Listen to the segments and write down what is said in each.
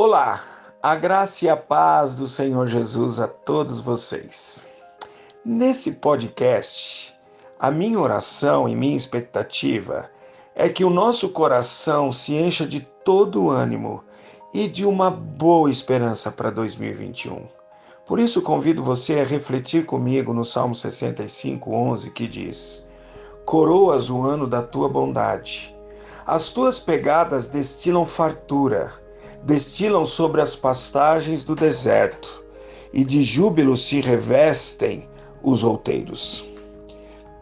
Olá, a graça e a paz do Senhor Jesus a todos vocês. Nesse podcast, a minha oração e minha expectativa é que o nosso coração se encha de todo o ânimo e de uma boa esperança para 2021. Por isso convido você a refletir comigo no Salmo 65, 11, que diz: Coroas o ano da tua bondade, as tuas pegadas destilam fartura, destilam sobre as pastagens do deserto, e de júbilo se revestem os outeiros.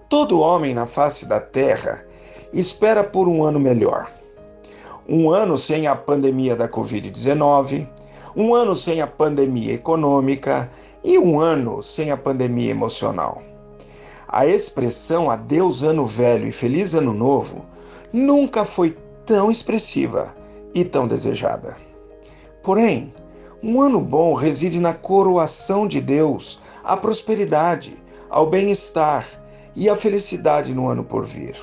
Todo homem na face da terra espera por um ano melhor. Um ano sem a pandemia da Covid-19, um ano sem a pandemia econômica e um ano sem a pandemia emocional. A expressão adeus ano velho e feliz ano novo nunca foi tão expressiva e tão desejada. Porém, um ano bom reside na coroação de Deus, a prosperidade, ao bem-estar e à felicidade no ano por vir.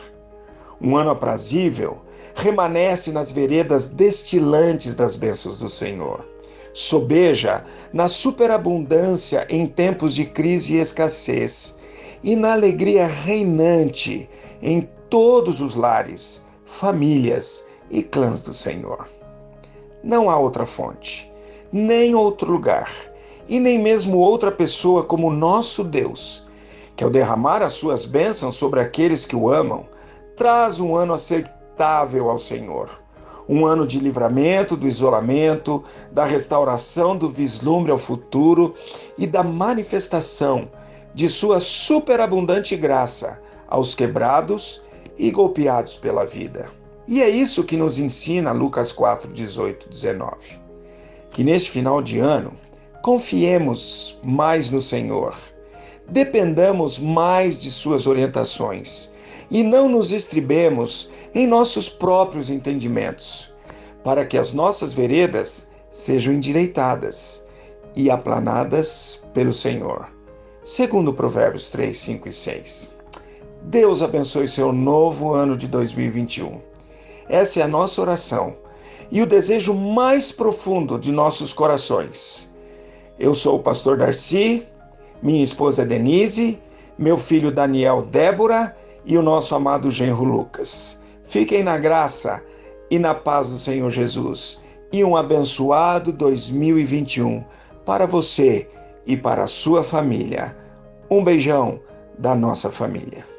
Um ano aprazível remanesce nas veredas destilantes das bênçãos do Senhor. Sobeja na superabundância em tempos de crise e escassez, e na alegria reinante em todos os lares, famílias e clãs do Senhor. Não há outra fonte, nem outro lugar, e nem mesmo outra pessoa como nosso Deus, que ao derramar as suas bênçãos sobre aqueles que o amam, traz um ano aceitável ao Senhor. Um ano de livramento do isolamento, da restauração do vislumbre ao futuro e da manifestação de sua superabundante graça aos quebrados e golpeados pela vida. E é isso que nos ensina Lucas 4, 18, 19. Que neste final de ano confiemos mais no Senhor, dependamos mais de Suas orientações e não nos estribemos em nossos próprios entendimentos, para que as nossas veredas sejam endireitadas e aplanadas pelo Senhor. Segundo Provérbios 3, 5 e 6. Deus abençoe seu novo ano de 2021. Essa é a nossa oração e o desejo mais profundo de nossos corações. Eu sou o pastor Darcy, minha esposa Denise, meu filho Daniel Débora e o nosso amado genro Lucas. Fiquem na graça e na paz do Senhor Jesus e um abençoado 2021 para você e para a sua família. Um beijão da nossa família.